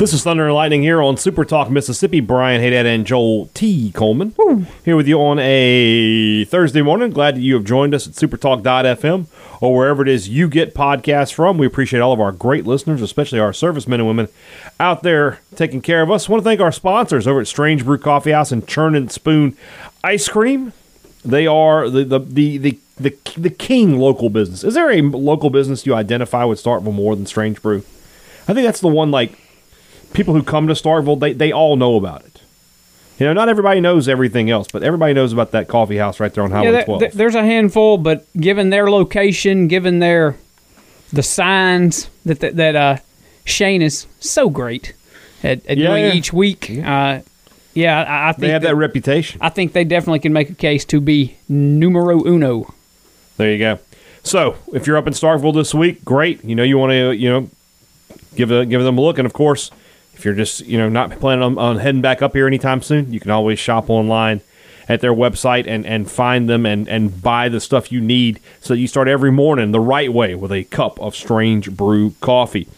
This is Thunder and Lightning here on Super Talk Mississippi. Brian Haydad and Joel T. Coleman Woo. here with you on a Thursday morning. Glad that you have joined us at supertalk.fm or wherever it is you get podcasts from. We appreciate all of our great listeners, especially our servicemen and women out there taking care of us. I want to thank our sponsors over at Strange Brew Coffee House and Churn and Spoon Ice Cream. They are the the the the the, the king local business. Is there a local business you identify with Starkville more than Strange Brew? I think that's the one like people who come to Starkville, they, they all know about it. You know, not everybody knows everything else, but everybody knows about that coffee house right there on Highway yeah, 12. there's a handful, but given their location, given their the signs that that, that uh, Shane is so great at, at Yeah, doing yeah. each week, uh, yeah, I, I think they have that reputation. I think they definitely can make a case to be numero uno. There you go. So, if you're up in Starkville this week, great. You know, you want to, you know, give a, give them a look. And of course, if you're just, you know, not planning on, on heading back up here anytime soon, you can always shop online at their website and, and find them and, and buy the stuff you need so you start every morning the right way with a cup of strange brew coffee.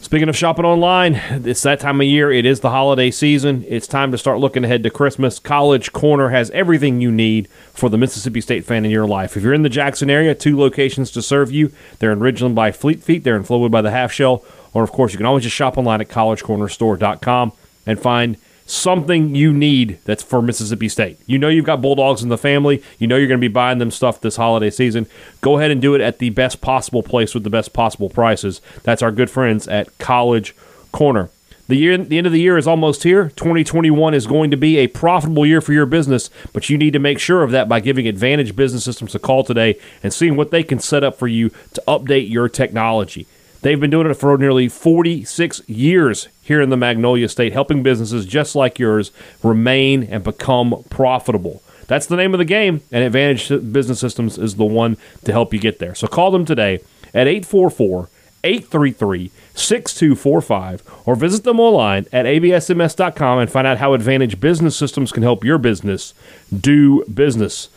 Speaking of shopping online, it's that time of year. It is the holiday season. It's time to start looking ahead to Christmas. College Corner has everything you need for the Mississippi State fan in your life. If you're in the Jackson area, two locations to serve you. They're in Ridgeland by Fleet Feet, they're in Flowwood by the Half Shell, or of course, you can always just shop online at collegecornerstore.com and find something you need that's for Mississippi State. You know you've got Bulldogs in the family. You know you're going to be buying them stuff this holiday season. Go ahead and do it at the best possible place with the best possible prices. That's our good friends at College Corner. The year, the end of the year is almost here. 2021 is going to be a profitable year for your business, but you need to make sure of that by giving Advantage Business Systems a call today and seeing what they can set up for you to update your technology. They've been doing it for nearly 46 years here in the Magnolia State, helping businesses just like yours remain and become profitable. That's the name of the game, and Advantage Business Systems is the one to help you get there. So call them today at 844 833 6245 or visit them online at absms.com and find out how Advantage Business Systems can help your business do business.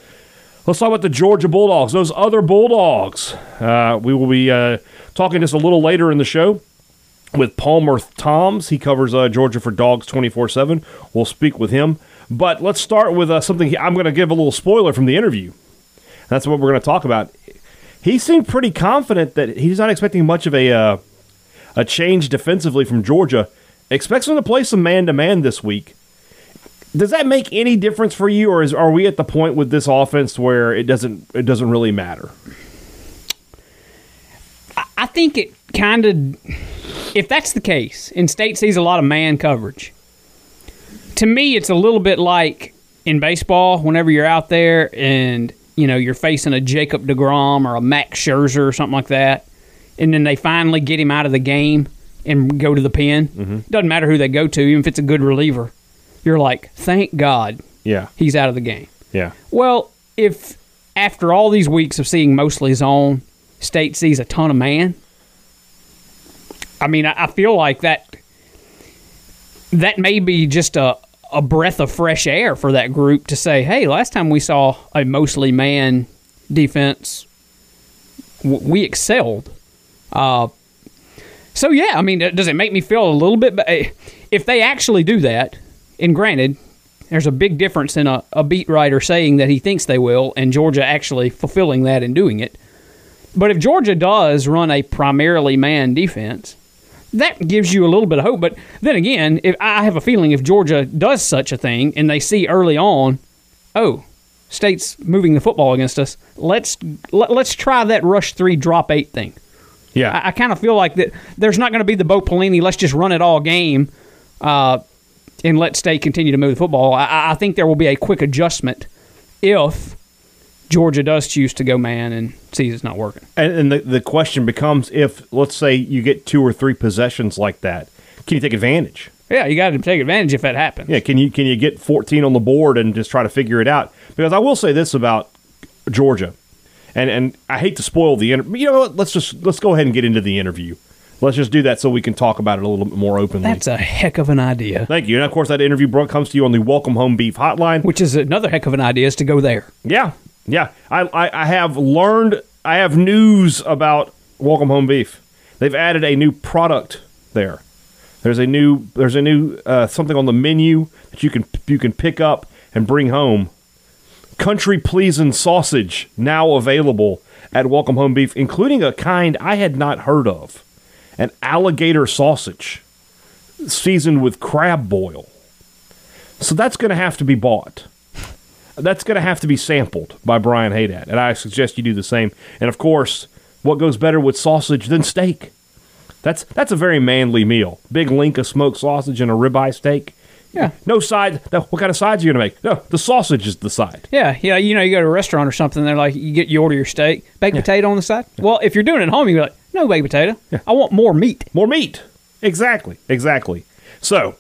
Let's talk about the Georgia Bulldogs, those other Bulldogs. Uh, we will be uh, talking just a little later in the show with Palmer Thombs. He covers uh, Georgia for Dogs 24 7. We'll speak with him. But let's start with uh, something I'm going to give a little spoiler from the interview. That's what we're going to talk about. He seemed pretty confident that he's not expecting much of a uh, a change defensively from Georgia. Expects them to play some man to man this week. Does that make any difference for you, or is are we at the point with this offense where it doesn't it doesn't really matter? I think it kind of, if that's the case, and State sees a lot of man coverage. To me, it's a little bit like in baseball. Whenever you're out there and you know you're facing a Jacob Degrom or a Max Scherzer or something like that, and then they finally get him out of the game and go to the pen. Mm-hmm. Doesn't matter who they go to, even if it's a good reliever. You're like, thank God Yeah, he's out of the game. yeah, Well, if after all these weeks of seeing mostly zone, State sees a ton of man, I mean, I, I feel like that that may be just a, a breath of fresh air for that group to say, hey, last time we saw a mostly man defense, we excelled. Uh, so, yeah, I mean, does it make me feel a little bit? But if they actually do that, and granted, there's a big difference in a, a beat writer saying that he thinks they will and Georgia actually fulfilling that and doing it. But if Georgia does run a primarily man defense, that gives you a little bit of hope. But then again, if I have a feeling if Georgia does such a thing and they see early on, oh, State's moving the football against us, let's let, let's try that rush three drop eight thing. yeah. I, I kind of feel like that there's not going to be the Bo Pelini, let's just run it all game uh, and let State continue to move the football. I- I, think there will be a quick adjustment if Georgia does choose to go man and sees it's not working. And, and the, the question becomes if, let's say, you get two or three possessions like that, can you take advantage? Yeah, you got to take advantage if that happens. Yeah, can you can you get 14 on the board and just try to figure it out? Because I will say this about Georgia, and and I hate to spoil the interview. You know what? Let's just let's go ahead and get into the interview. Let's just do that so we can talk about it a little bit more openly. That's a heck of an idea. Thank you. And of course, that interview Brooke, comes to you on the Welcome Home Beef Hotline. Which is another heck of an idea is to go there. Yeah, yeah. I, I, I have learned. I have news about Welcome Home Beef. They've added a new product there. There's a new there's a new uh, something on the menu that you can you can pick up and bring home. Country pleasing sausage now available at Welcome Home Beef, including a kind I had not heard of, an alligator sausage seasoned with crab boil. So that's going to have to be bought. That's going to have to be sampled by Brian Haydad, and I suggest you do the same. And of course, what goes better with sausage than steak? That's that's a very manly meal. Big link of smoked sausage and a ribeye steak. Yeah. No side. No, what kind of sides are you gonna make? No, the sausage is the side. Yeah, yeah. You know, you go to a restaurant or something, they're like, you get you order your steak, baked potato on the side. Well, if you're doing it at home, you're like, no baked potato. I want more meat. More meat. Exactly. Exactly. So,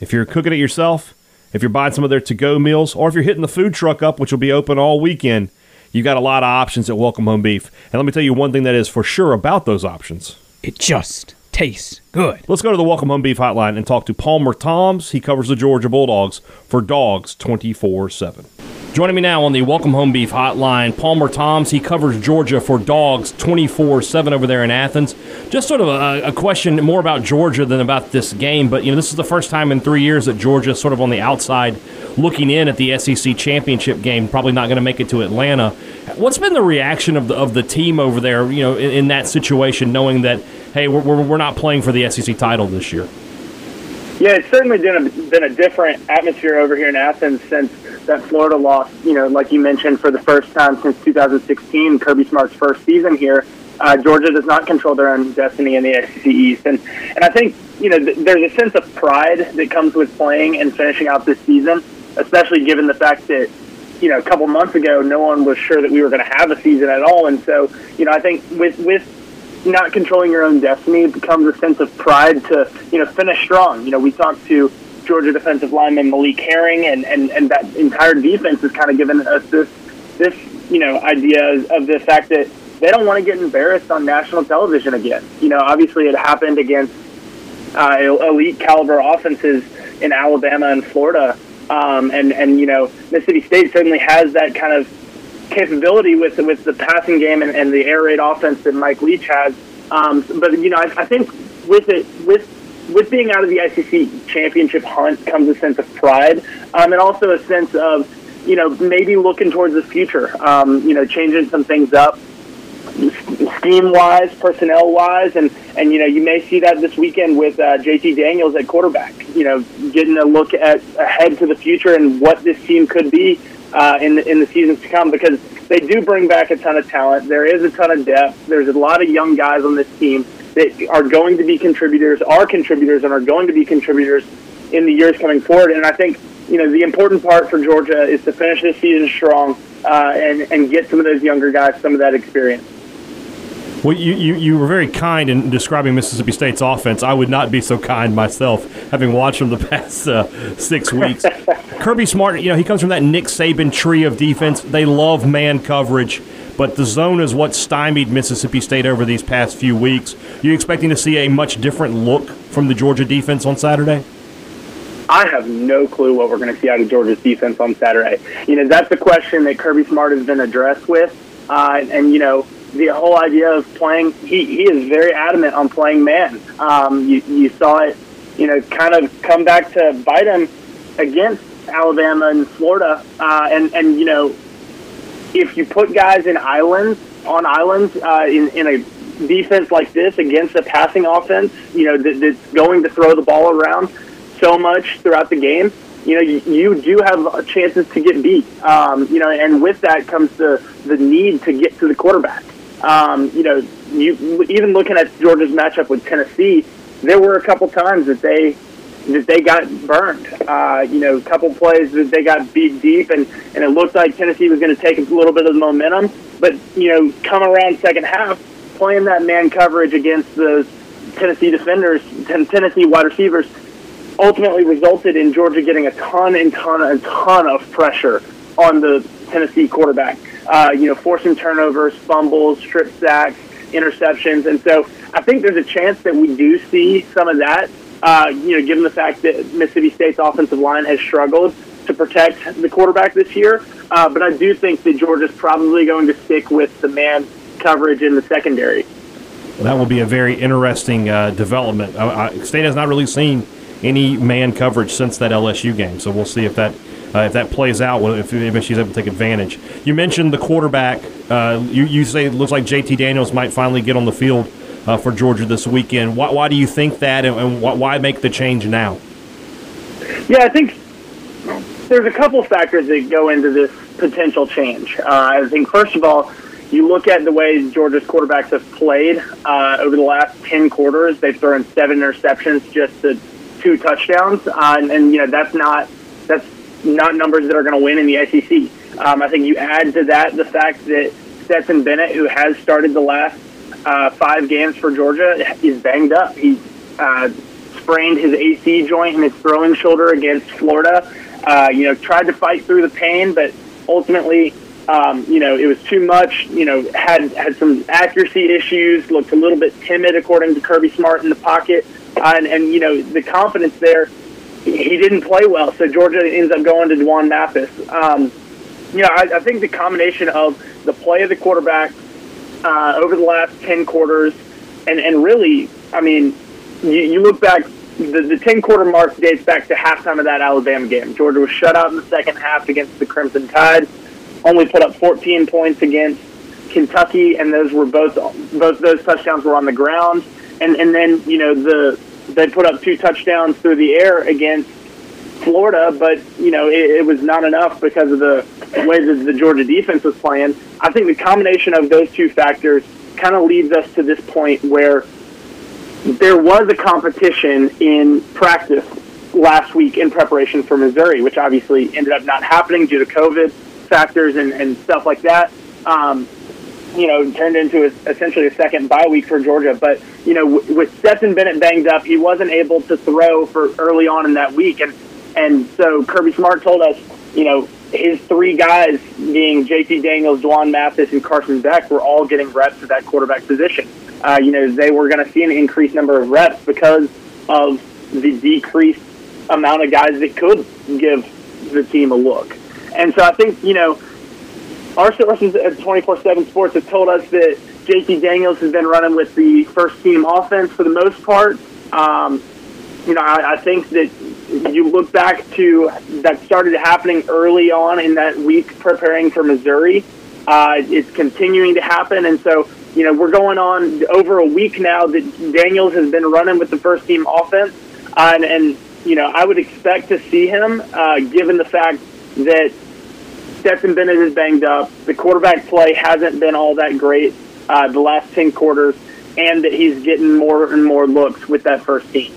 if you're cooking it yourself, if you're buying some of their to-go meals, or if you're hitting the food truck up, which will be open all weekend, you got a lot of options at Welcome Home Beef. And let me tell you one thing that is for sure about those options. It just tastes good. Let's go to the Welcome Home Beef Hotline and talk to Palmer Thombs. He covers the Georgia Bulldogs for Dogs 24 7. Joining me now on the Welcome Home Beef Hotline, Palmer Thombs. He covers Georgia for Dogs 24 7 over there in Athens. Just sort of a, a, question more about Georgia than about this game, but you know, this is the first time in three years that Georgia sort of on the outside looking in at the SEC championship game, probably not going to make it to Atlanta. What's been the reaction of the, of the team over there, you know, in, in that situation, knowing that, hey, we're, we're, not playing for the SEC title this year? Yeah, it's certainly been a, been a different atmosphere over here in Athens since that Florida loss, you know, like you mentioned, for the first time since 2016, Kirby Smart's first season here. Uh, Georgia does not control their own destiny in the SEC East, and and I think you know th- there's a sense of pride that comes with playing and finishing out this season, especially given the fact that you know a couple months ago no one was sure that we were going to have a season at all, and so you know I think with with not controlling your own destiny, becomes a sense of pride to you know finish strong. You know we talked to Georgia defensive lineman Malik Herring, and, and, and that entire defense has kind of given us this this you know idea of the fact that they don't want to get embarrassed on national television again. You know, obviously it happened against uh, elite caliber offenses in Alabama and Florida, um, and and you know Mississippi State certainly has that kind of capability with with the passing game and, and the air raid offense that Mike Leach has. Um, but you know, I, I think with it with with being out of the SEC championship hunt comes a sense of pride, um, and also a sense of, you know, maybe looking towards the future. Um, you know, changing some things up, scheme wise, personnel wise, and and you know, you may see that this weekend with uh, JT Daniels at quarterback. You know, getting a look at ahead to the future and what this team could be uh, in in the seasons to come because they do bring back a ton of talent. There is a ton of depth. There's a lot of young guys on this team that are going to be contributors, are contributors, and are going to be contributors in the years coming forward. And I think you know the important part for Georgia is to finish this season strong uh, and and get some of those younger guys some of that experience. Well, you, you, you were very kind in describing Mississippi State's offense. I would not be so kind myself, having watched them the past uh, six weeks. Kirby Smart, you know, he comes from that Nick Saban tree of defense. They love man coverage but the zone is what stymied Mississippi State over these past few weeks. Are you expecting to see a much different look from the Georgia defense on Saturday? I have no clue what we're going to see out of Georgia's defense on Saturday. You know, that's the question that Kirby Smart has been addressed with. Uh, and, you know, the whole idea of playing, he, he is very adamant on playing man. Um, you, you saw it, you know, kind of come back to bite him against Alabama and Florida. Uh, and, and, you know, if you put guys in islands on islands uh, in in a defense like this against a passing offense, you know that, that's going to throw the ball around so much throughout the game. You know, you, do have chances to get beat. Um, you know, and with that comes the the need to get to the quarterback. Um, you know, you even looking at Georgia's matchup with Tennessee, there were a couple times that they that they got burned. Uh, you know, a couple plays that they got beat deep, and, and it looked like Tennessee was going to take a little bit of the momentum. But, you know, come around second half, playing that man coverage against the Tennessee defenders, Tennessee wide receivers, ultimately resulted in Georgia getting a ton and ton and ton of pressure on the Tennessee quarterback. Uh, you know, forcing turnovers, fumbles, strip sacks, interceptions, and so I think there's a chance that we do see some of that. Uh, you know, given the fact that Mississippi State's offensive line has struggled to protect the quarterback this year, uh, but I do think that Georgia's probably going to stick with the man coverage in the secondary. That will be a very interesting uh, development. Uh, State has not really seen any man coverage since that LSU game, so we'll see if that uh, if that plays out, if, if she's able to take advantage. You mentioned the quarterback. Uh, you, you say it looks like JT Daniels might finally get on the field uh, for Georgia this weekend. Why, why, do you think that, and, and why make the change now? Yeah, I think there's a couple factors that go into this potential change. Uh, I think, first of all, you look at the way Georgia's quarterbacks have played uh, over the last 10 quarters, they've thrown seven interceptions just to two touchdowns. Uh, and, and, you know, that's not, that's not numbers that are going to win in the SEC. Um, I think you add to that the fact that Stetson Bennett, who has started the last uh, five games for Georgia, is banged up. He uh, sprained his AC joint in his throwing shoulder against Florida. Uh, you know, tried to fight through the pain, but ultimately, um, you know, it was too much. You know, had had some accuracy issues. Looked a little bit timid, according to Kirby Smart in the pocket, uh, and, and you know, the confidence there he didn't play well, so Georgia ends up going to D'Wan Mathis. Um, you know, I, I think the combination of the play of the quarterback uh, over the last 10 quarters, and, and really, I mean, you, you look back, the, the 10 quarter mark dates back to halftime of that Alabama game. Georgia was shut out in the second half against the Crimson Tide, only put up 14 points against Kentucky, and those were both both those touchdowns were on the ground. And and then you know the they put up two touchdowns through the air against Florida, but you know it, it, was not enough because of the way that the Georgia defense was playing. I think the combination of those two factors kind of leads us to this point where there was a competition in practice last week in preparation for Missouri, which obviously ended up not happening due to COVID factors and, and stuff like that. Um, you know, turned into a, essentially a second bye week for Georgia. But, you know, w- with Stetson Bennett banged up, he wasn't able to throw for early on in that week. And, and so Kirby Smart told us, you know, his three guys, being JT Daniels, D'Wan Mathis, and Carson Beck, were all getting reps at that quarterback position. Uh, you know, they were going to see an increased number of reps because of the decreased amount of guys that could give the team a look. And so I think, you know, our sources at 24 7 Sports have told us that JT Daniels has been running with the first team offense for the most part. Um, you know, I, I think that you look back to that started happening early on in that week preparing for Missouri. Uh, it's continuing to happen. And so, you know, we're going on over a week now that Daniels has been running with the first team offense. Uh, and, and, you know, I would expect to see him, uh, given the fact that Stetson Bennett is banged up. The quarterback play hasn't been all that great uh, the last 10 quarters, and that he's getting more and more looks with that first team.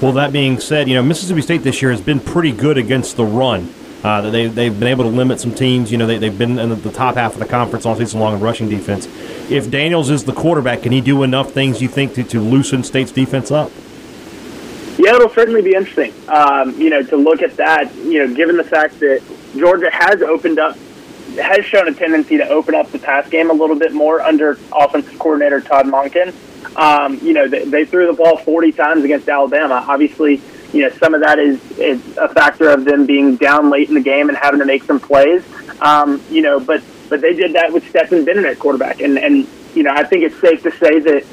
Well, that being said, you know, Mississippi State this year has been pretty good against the run. Uh, they, they've been able to limit some teams. You know, they, they've been in the top half of the conference all season long in rushing defense. If Daniels is the quarterback, can he do enough things, you think, to, to loosen State's defense up? Yeah, it'll certainly be interesting. Um, you know, to look at that. You know, given the fact that Georgia has opened up, has shown a tendency to open up the pass game a little bit more under offensive coordinator Todd Monken. Um, you know, they, they threw the ball 40 times against Alabama. Obviously, you know, some of that is, is a factor of them being down late in the game and having to make some plays. Um, you know, but but they did that with Stetson Bennett at quarterback, and and you know, I think it's safe to say that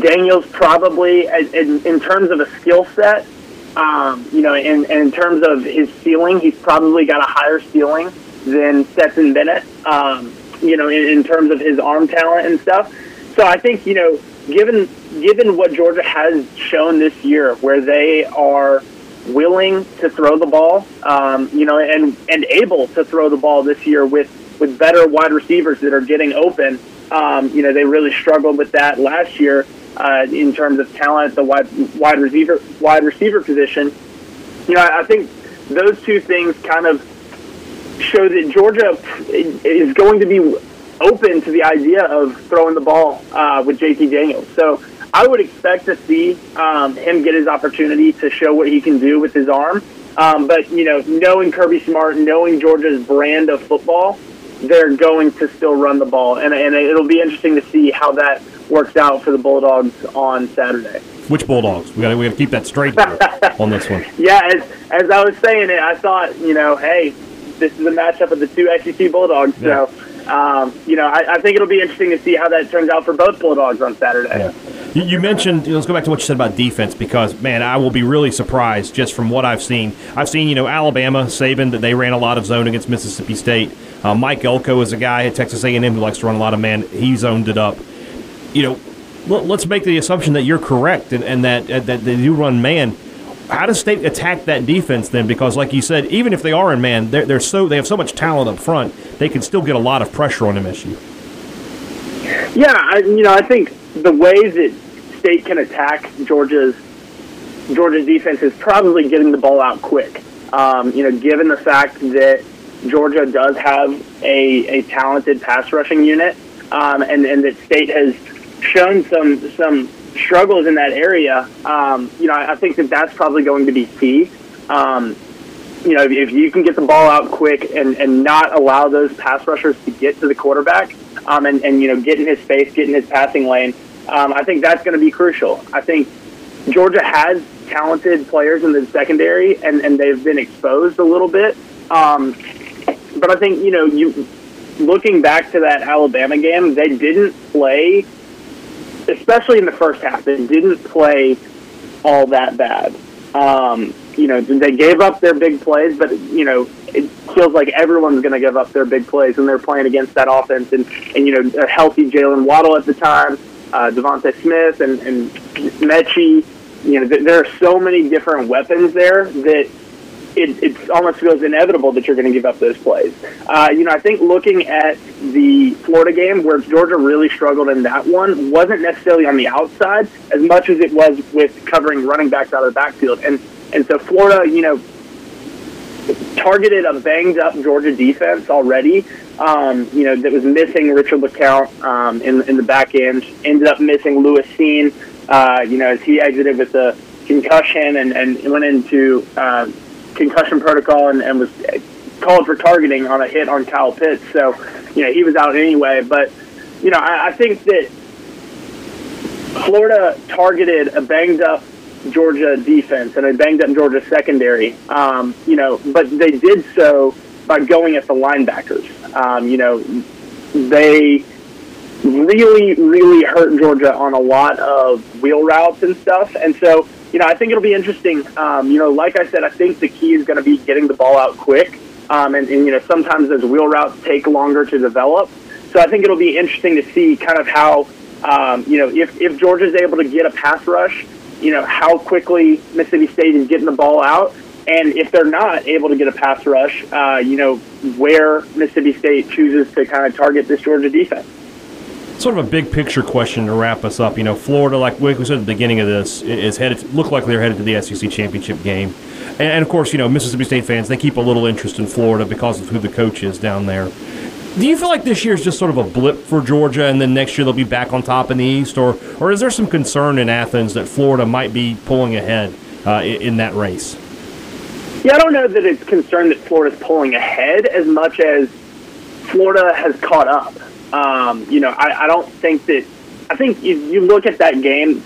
Daniels probably, in, in terms of a skill set, um, you know, in, in terms of his ceiling, he's probably got a higher ceiling than Stetson Bennett, um, you know, in, in terms of his arm talent and stuff. So I think, you know, given given what Georgia has shown this year, where they are willing to throw the ball, um, you know, and and able to throw the ball this year with with better wide receivers that are getting open. Um, you know, they really struggled with that last year uh, in terms of talent the wide wide receiver wide receiver position. You know, I, I think those two things kind of show that Georgia is going to be open to the idea of throwing the ball uh, with JT Daniels. So I would expect to see um, him get his opportunity to show what he can do with his arm. Um, but you know, knowing Kirby Smart, knowing Georgia's brand of football, they're going to still run the ball, and, and it'll be interesting to see how that works out for the Bulldogs on Saturday. Which Bulldogs? We got we got to keep that straight on this one. Yeah, as, as I was saying it, I thought you know, hey, this is a matchup of the two SEC Bulldogs. Yeah. So um, you know, I, I, think it'll be interesting to see how that turns out for both Bulldogs on Saturday. Yeah. You, you mentioned, let's go back to what you said about defense because, man, I will be really surprised just from what I've seen. I've seen, you know, Alabama, Saban, that they ran a lot of zone against Mississippi State. Uh, Mike Elko is a guy at Texas A&M who likes to run a lot of man. He zoned it up. You know, let's make the assumption that you're correct and, and that, uh, that they do run man how does State attack that defense then? Because, like you said, even if they are in man, they're, they're so they have so much talent up front, they can still get a lot of pressure on MSU. Yeah, I, you know, I think the ways that State can attack Georgia's Georgia's defense is probably getting the ball out quick. Um, you know, given the fact that Georgia does have a, a talented pass rushing unit, um, and, and that State has shown some some struggles in that area, um, you know, I think that that's probably going to be key. Um, you know, if, if, you can get the ball out quick and, and not allow those pass rushers to get to the quarterback um, and, and, you know, get in his space, get in his passing lane, um, I think that's going to be crucial. I think Georgia has talented players in the secondary and, and they've been exposed a little bit. Um, but I think, you know, you looking back to that Alabama game, they didn't play especially in the first half, they didn't play all that bad. Um, you know, they gave up their big plays, but you know, it feels like everyone's going to give up their big plays when they're playing against that offense. And and you know, a healthy Jaylen Waddle at the time, uh, DeVonta Smith, and and Metchie. You know, there are so many different weapons there that it, it almost feels inevitable that you're going to give up those plays. Uh, you know, I think looking at the Florida game where Georgia really struggled in that one wasn't necessarily on the outside as much as it was with covering running backs out of the backfield. And and so Florida, you know, targeted a banged up Georgia defense already. Um, you know, that was missing Richard LeCounte um, in in the back end. Ended up missing Lewis Cine. Uh, you know, as he exited with a concussion and, and went into uh, concussion protocol and, and was called for targeting on a hit on Kyle Pitts. So, you know, he was out anyway. But, you know, I, I think that Florida targeted a banged up Georgia defense and a banged up Georgia secondary. Um, you know, but they did so by going at the linebackers. Um, you know, they really, really hurt Georgia on a lot of wheel routes and stuff. And so, you know, I think it'll be interesting. Um, you know, like I said, I think the key is going to be getting the ball out quick. Um, and, and, you know, sometimes those wheel routes take longer to develop. So I think it'll be interesting to see kind of how, um, you know, if, if Georgia's able to get a pass rush, you know, how quickly Mississippi State is getting the ball out. And if they're not able to get a pass rush, uh, you know, where Mississippi State chooses to kind of target this Georgia defense sort of a big picture question to wrap us up. You know, Florida, like we said at the beginning of this, is headed look like they're headed to the SEC championship game, and, and, of course, you know Mississippi State fans they keep a little interest in Florida because of who the coach is down there. Do you feel like this year is just sort of a blip for Georgia, and then next year they'll be back on top in the East, or or is there some concern in Athens that Florida might be pulling ahead uh, in, in that race? Yeah, I don't know that it's concerned that Florida's pulling ahead as much as Florida has caught up. Um, you know, I, I don't think that. I think if you look at that game,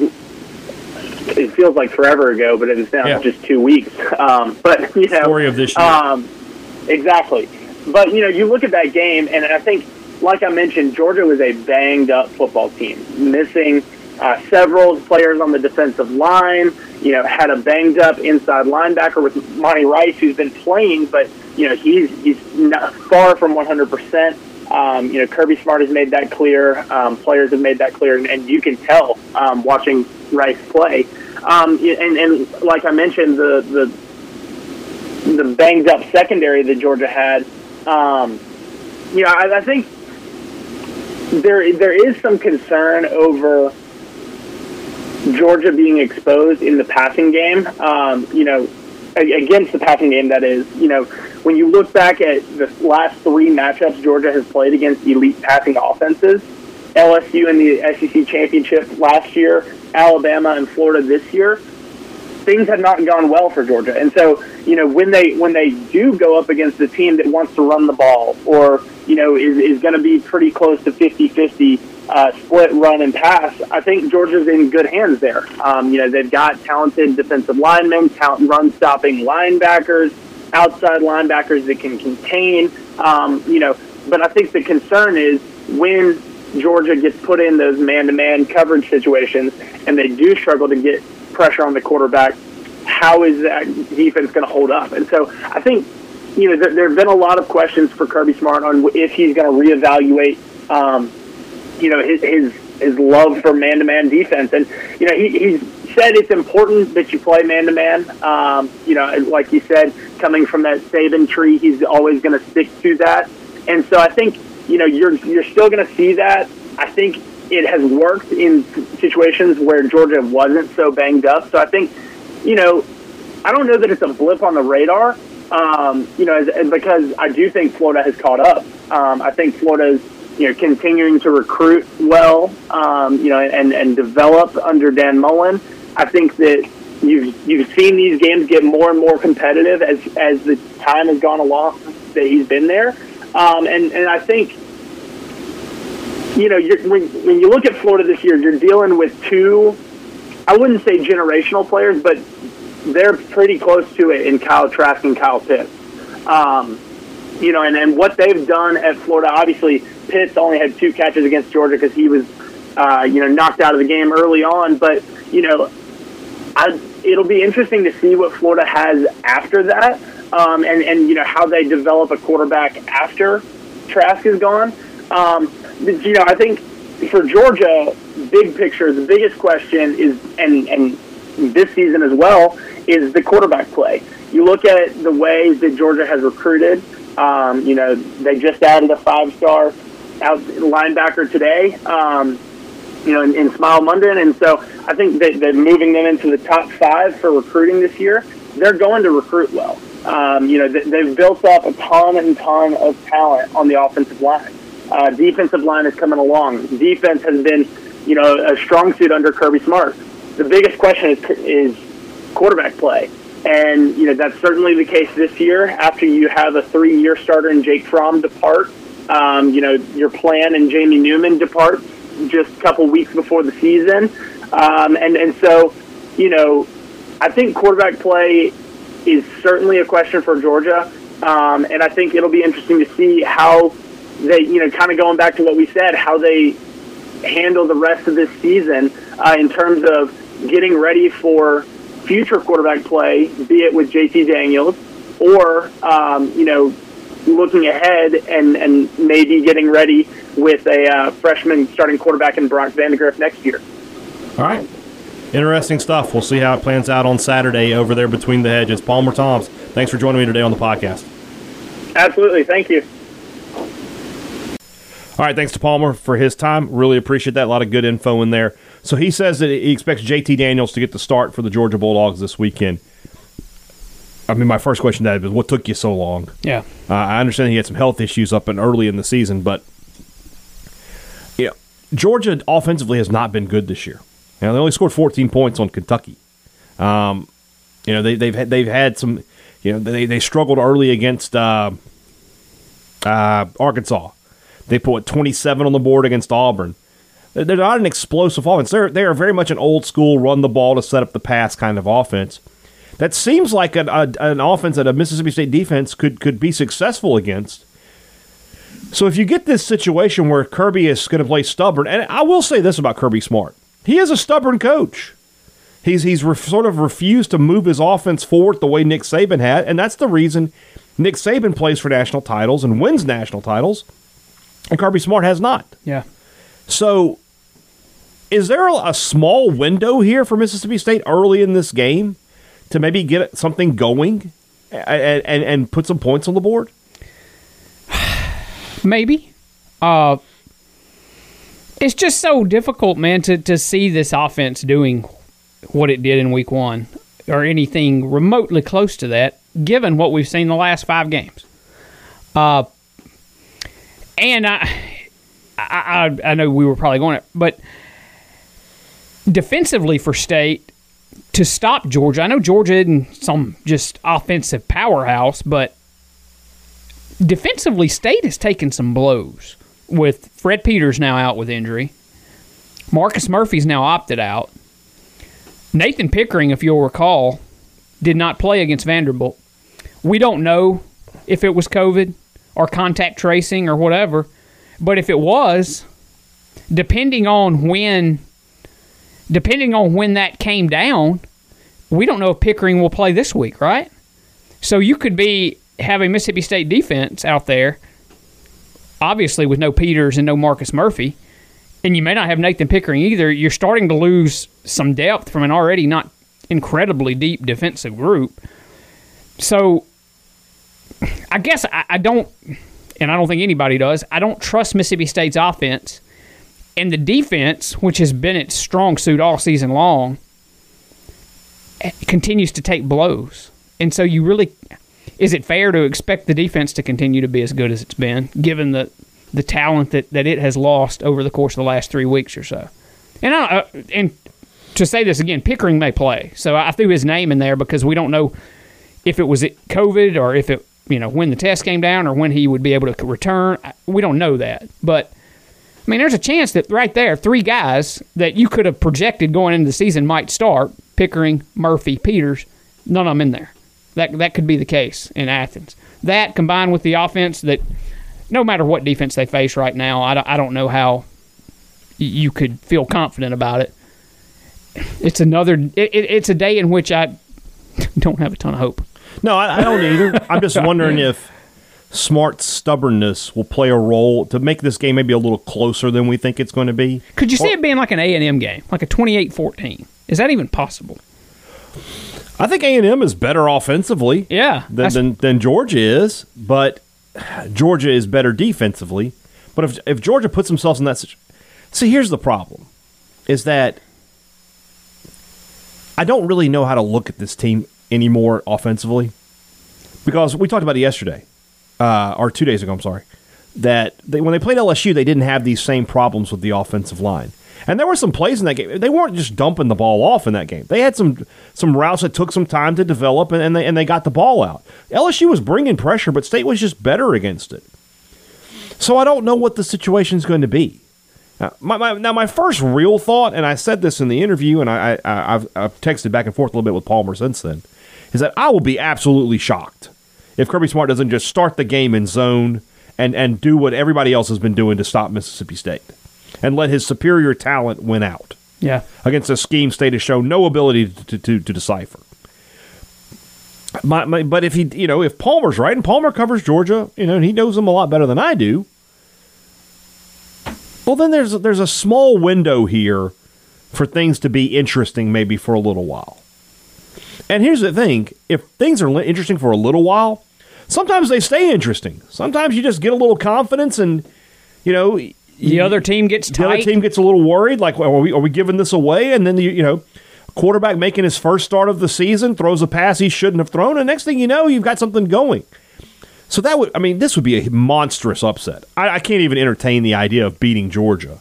it feels like forever ago, but it's now yeah. just two weeks. Um, but you know, story of this year. Um, exactly. But you know, you look at that game, and I think, like I mentioned, Georgia was a banged up football team, missing uh, several players on the defensive line. You know, had a banged up inside linebacker with Monty Rice, who's been playing, but you know he's he's not far from 100 percent. Um, you know, Kirby Smart has made that clear. Um, players have made that clear, and, and you can tell um, watching Rice play. Um, and, and like I mentioned, the the the banged up secondary that Georgia had. Um, you know, I, I think there there is some concern over Georgia being exposed in the passing game. Um, you know, against the passing game, that is. You know, when you look back at the last three matchups Georgia has played against elite passing offenses, LSU in the SEC championship last year, Alabama and Florida this year, things have not gone well for Georgia. And so, you know, when they when they do go up against a team that wants to run the ball or, you know, is, is going to be pretty close to 50-50 uh, split run and pass, I think Georgia's in good hands there. Um, you know, they've got talented defensive linemen, talent run stopping linebackers, outside linebackers that can contain. Um, you know, but I think the concern is when Georgia gets put in those man-to-man coverage situations and they do struggle to get pressure on the quarterback, how is that defense going to hold up? And so I think you know there, there have been a lot of questions for Kirby Smart on if he's going to reevaluate. Um, you know his his his love for man-to-man defense, and you know he, he's said it's important that you play man-to-man. Um, you know, like you said, coming from that Saban tree, he's always going to stick to that. And so I think you know you're you're still going to see that. I think it has worked in situations where Georgia wasn't so banged up. So I think you know I don't know that it's a blip on the radar. Um, you know, as because I do think Florida has caught up. Um, I think Florida's you know, continuing to recruit well, um, you know, and, and develop under Dan Mullen. I think that you've you've seen these games get more and more competitive as as the time has gone along that he's been there, um, and and I think you know you're, when when you look at Florida this year, you're dealing with two. I wouldn't say generational players, but they're pretty close to it in Kyle Trask and Kyle Pitts. Um, you know, and, and what they've done at Florida, obviously Pitts only had two catches against Georgia because he was, uh, you know, knocked out of the game early on. But you know, I, it'll be interesting to see what Florida has after that, um, and and you know how they develop a quarterback after Trask is gone. Um, but, you know, I think for Georgia, big picture, the biggest question is, and and this season as well, is the quarterback play. You look at the ways that Georgia has recruited. Um, you know, they just added a five-star out linebacker today. Um, you know, in, in Smael Mondon, and so I think that, that moving them into the top five for recruiting this year, they're going to recruit well. Um, you know, they, they've built up a ton and ton of talent on the offensive line. Uh, defensive line is coming along. Defense has been, you know, a strong suit under Kirby Smart. The biggest question is, is quarterback play. And, you know, that's certainly the case this year after you have a three year starter in Jake Fromm depart um, you know, your plan and Jamie Newman depart just a couple weeks before the season. Um, and, and so, you know, I think quarterback play is certainly a question for Georgia. Um, and I think it'll be interesting to see how they, you know, kind of going back to what we said, how they handle the rest of this season uh, in terms of getting ready for future quarterback play, be it with JT Daniels or, um, you know, looking ahead and, and maybe getting ready with a uh, freshman starting quarterback in Brock Vandagriff next year. All right. Interesting stuff. We'll see how it plans out on Saturday over there between the hedges. Palmer Thombs, thanks for joining me today on the podcast. Absolutely. Thank you. All right, thanks to Palmer for his time. Really appreciate that. A lot of good info in there. So he says that he expects JT Daniels to get the start for the Georgia Bulldogs this weekend. I mean, my first question to that is, what took you so long? Yeah, uh, I understand he had some health issues up and early in the season, but you know, Georgia offensively has not been good this year. You know, they only scored 14 points on Kentucky. Um, you know, they, they've had, they've had some. You know, they they struggled early against uh, uh, Arkansas. They put 27 on the board against Auburn. They're not an explosive offense. They're they are very much an old school run the ball to set up the pass kind of offense that seems like an, a, an offense that a Mississippi State defense could could be successful against. So if you get this situation where Kirby is going to play stubborn, and I will say this about Kirby Smart, he is a stubborn coach. He's he's re- sort of refused to move his offense forward the way Nick Saban had, and that's the reason Nick Saban plays for national titles and wins national titles, and Kirby Smart has not. Yeah. So, is there a small window here for Mississippi State early in this game to maybe get something going and, and, and put some points on the board? Maybe. Uh, it's just so difficult, man, to, to see this offense doing what it did in week one or anything remotely close to that, given what we've seen the last five games. Uh, and I, I, I know we were probably going, to, but defensively for State to stop Georgia. I know Georgia isn't some just offensive powerhouse, but defensively, State has taken some blows with Fred Peters now out with injury. Marcus Murphy's now opted out. Nathan Pickering, if you'll recall, did not play against Vanderbilt. We don't know if it was COVID or contact tracing or whatever, but if it was, depending on when depending on when that came down, we don't know if Pickering will play this week, right? So you could be having Mississippi State defense out there, obviously with no Peters and no Marcus Murphy, and you may not have Nathan Pickering either. You're starting to lose some depth from an already not incredibly deep defensive group. So I guess I, I don't, and I don't think anybody does, I don't trust Mississippi State's offense. And the defense, which has been its strong suit all season long, continues to take blows. And so you really is it fair to expect the defense to continue to be as good as it's been, given the the talent that, that it has lost over the course of the last three weeks or so? And I, uh, and to say this again, Pickering may play, so I threw his name in there because we don't know if it was COVID or if it you know when the test came down or when he would be able to return. We don't know that, but. I mean, there's a chance that right there, three guys that you could have projected going into the season might start Pickering, Murphy, Peters, none of them in there. That that could be the case in Athens. That combined with the offense that no matter what defense they face right now, I don't, I don't know how you could feel confident about it. It's another. It, it's a day in which I don't have a ton of hope. No, I, I don't either. I'm just wondering if smart stubbornness will play a role to make this game maybe a little closer than we think it's going to be. Could you see or, it being like an A and M game, like a 28-14? Is that even possible? I think A and M is better offensively. Yeah, than, than, than Georgia is, but Georgia is better defensively. But if if Georgia puts themselves in that situation, see, here's the problem: is that I don't really know how to look at this team anymore offensively because we talked about it yesterday uh, or two days ago. I'm sorry that they, when they played LSU, they didn't have these same problems with the offensive line. And there were some plays in that game. They weren't just dumping the ball off in that game. They had some some routes that took some time to develop, and, and they and they got the ball out. LSU was bringing pressure, but State was just better against it. So I don't know what the situation is going to be. Now my, my, now, my first real thought, and I said this in the interview, and I, I, I've texted back and forth a little bit with Palmer since then, is that I will be absolutely shocked if Kirby Smart doesn't just start the game in zone and, and do what everybody else has been doing to stop Mississippi State and let his superior talent win out. Yeah. Against a scheme state has shown no ability to, to, to decipher. My, my, but if he, you know, if Palmer's right and Palmer covers Georgia, you know, and he knows them a lot better than I do, well, then there's there's a small window here for things to be interesting, maybe for a little while. And here's the thing: if things are interesting for a little while, sometimes they stay interesting. Sometimes you just get a little confidence, and you know, the other team gets tight. The other team gets a little worried, like, are we, are we giving this away? And then, the, you know, quarterback making his first start of the season throws a pass he shouldn't have thrown, and next thing you know, you've got something going. So that would, I mean, this would be a monstrous upset. I, I can't even entertain the idea of beating Georgia.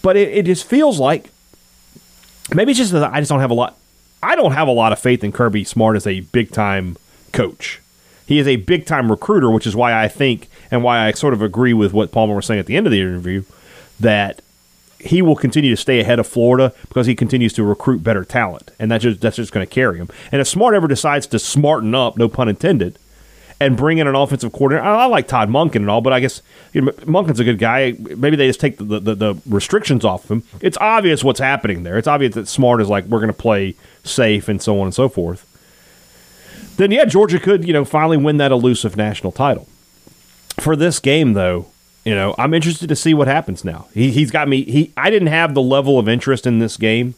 But it, it just feels like maybe it's just that I just don't have a lot. I don't have a lot of faith in Kirby Smart as a big time coach. He is a big time recruiter, which is why I think and why I sort of agree with what Palmer was saying at the end of the interview that he will continue to stay ahead of Florida because he continues to recruit better talent, and that's just that's just going to carry him. And if Smart ever decides to smarten up, no pun intended, and bring in an offensive coordinator, I, like Todd Monken and all, but I guess you know, Monken's a good guy. Maybe they just take the, the, the restrictions off of him. It's obvious what's happening there. It's obvious that Smart is like we're going to play safe and so on and so forth then yeah, Georgia could, you know, finally win that elusive national title. For this game, though, you know, I'm interested to see what happens now. He, he's got me. He, I didn't have the level of interest in this game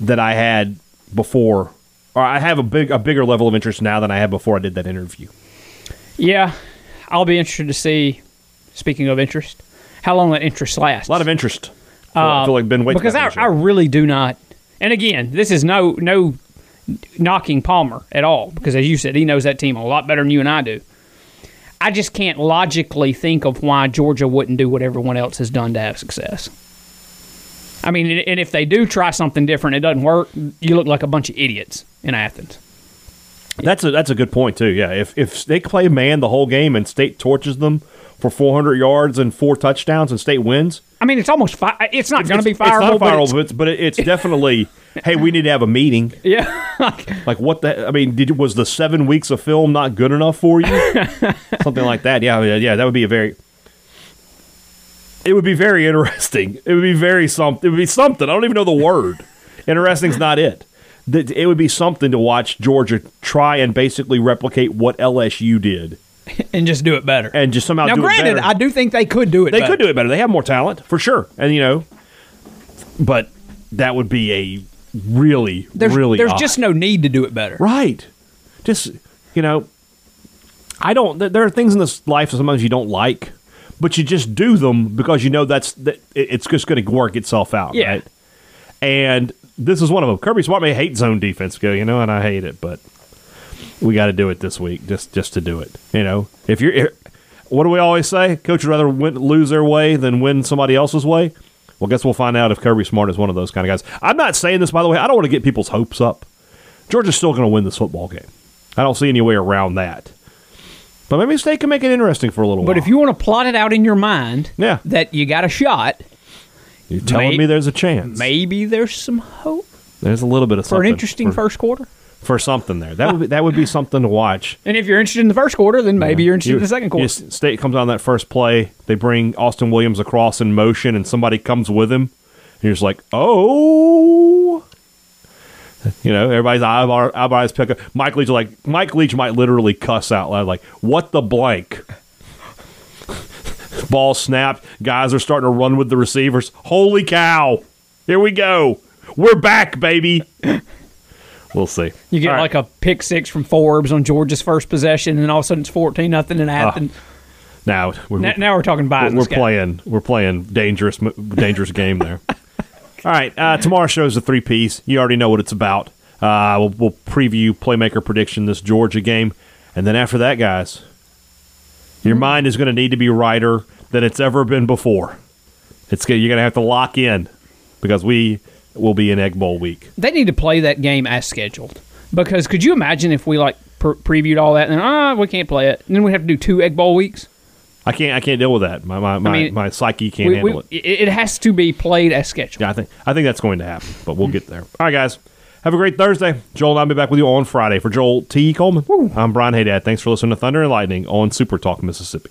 that I had before, or I have a big, a bigger level of interest now than I had before I did that interview. Yeah, I'll be interested to see. Speaking of interest, how long that interest lasts. A lot of interest. I feel um, like been waiting because I, I really do not And again, this is no no knocking Palmer at all because, as you said, he knows that team a lot better than you and I do. I just can't logically think of why Georgia wouldn't do what everyone else has done to have success. I mean, and if they do try something different, it doesn't work. You look like a bunch of idiots in Athens. That's a that's a good point too. Yeah, if if they play man the whole game and State torches them for 400 yards and four touchdowns and State wins, I mean, it's almost fi- it's not going to be It's not fireable. but it's- but it's, definitely. hey, we need to have a meeting. yeah, Like what the? I mean, did was the seven weeks of film not good enough for you? Something like that. Yeah, yeah, yeah. That would be a very. It would be very interesting. It would be very something. It would be something. I don't even know the word. Interesting's not it. It would be something to watch Georgia try and basically replicate what LSU did, and just do it better. and just somehow now, do granted, it better. I do think they could do it. They better. could do it better. They have more talent for sure, and you know, but that would be a really, There's, really there's odd. just no need to do it better. right. Just you know, I don't. There are things in this life that sometimes you don't like, but you just do them because you know that's that it's just going to work itself out, Yeah. right? And this is one of them. Kirby Smart may hate zone defense, go, you know, and I hate it, but we got to do it this week just just to do it. You know, if you're, if, what do we always say? Coach would rather win, lose their way than win somebody else's way. Well, guess we'll find out if Kirby Smart is one of those kind of guys. I'm not saying this by the way. I don't want to get people's hopes up. Georgia's still going to win this football game. I don't see any way around that. But maybe State can make it interesting for a little But while. But if you want to plot it out in your mind, Yeah. that you got a shot, you're telling may- me there's a chance, maybe there's some hope there's a little bit of for an something interesting for, first quarter. for something there. That would be, that would be something to watch. And if you're interested in the first quarter, then maybe you're interested You- in the second quarter. State comes on that first play. They bring Austin Williams across in motion, and somebody comes with him. And you're just like, oh. You know, everybody's eyebrow- eyebrows pick up. Mike Leach like Mike Leach might literally cuss out loud, like, "What the blank." Ball snapped. Guys are starting to run with the receivers. Holy cow! Here we go. We're back, baby. We'll see. You get right. like a pick six from Forbes on Georgia's first possession, and all of a sudden it's fourteen nothing in Athens. now. We're, now, now we're talking buying. we're guy. playing we're playing dangerous dangerous game there. All right, uh, tomorrow's show is a three piece. You already know what it's about. Uh, we'll, we'll preview playmaker prediction this Georgia game, and then after that, guys, your Hmm. mind is going to need to be righter than it's ever been before. It's you're going to have to lock in because we will be in Egg Bowl week. They need to play that game as scheduled. Because could you imagine if we like pre- previewed all that and then ah we can't play it, and then we have to do two Egg Bowl weeks? I can't I can't deal with that. My my my, mean, my psyche can't We- handle we- it. it. Has to be played as scheduled. Yeah, I think I think that's going to happen, but we'll get there. All right, guys. Have a great Thursday. Joel and I'll be back with you on Friday. For Joel T. Coleman, I'm Brian Haydad. Thanks for listening to Thunder and Lightning on Super Talk Mississippi.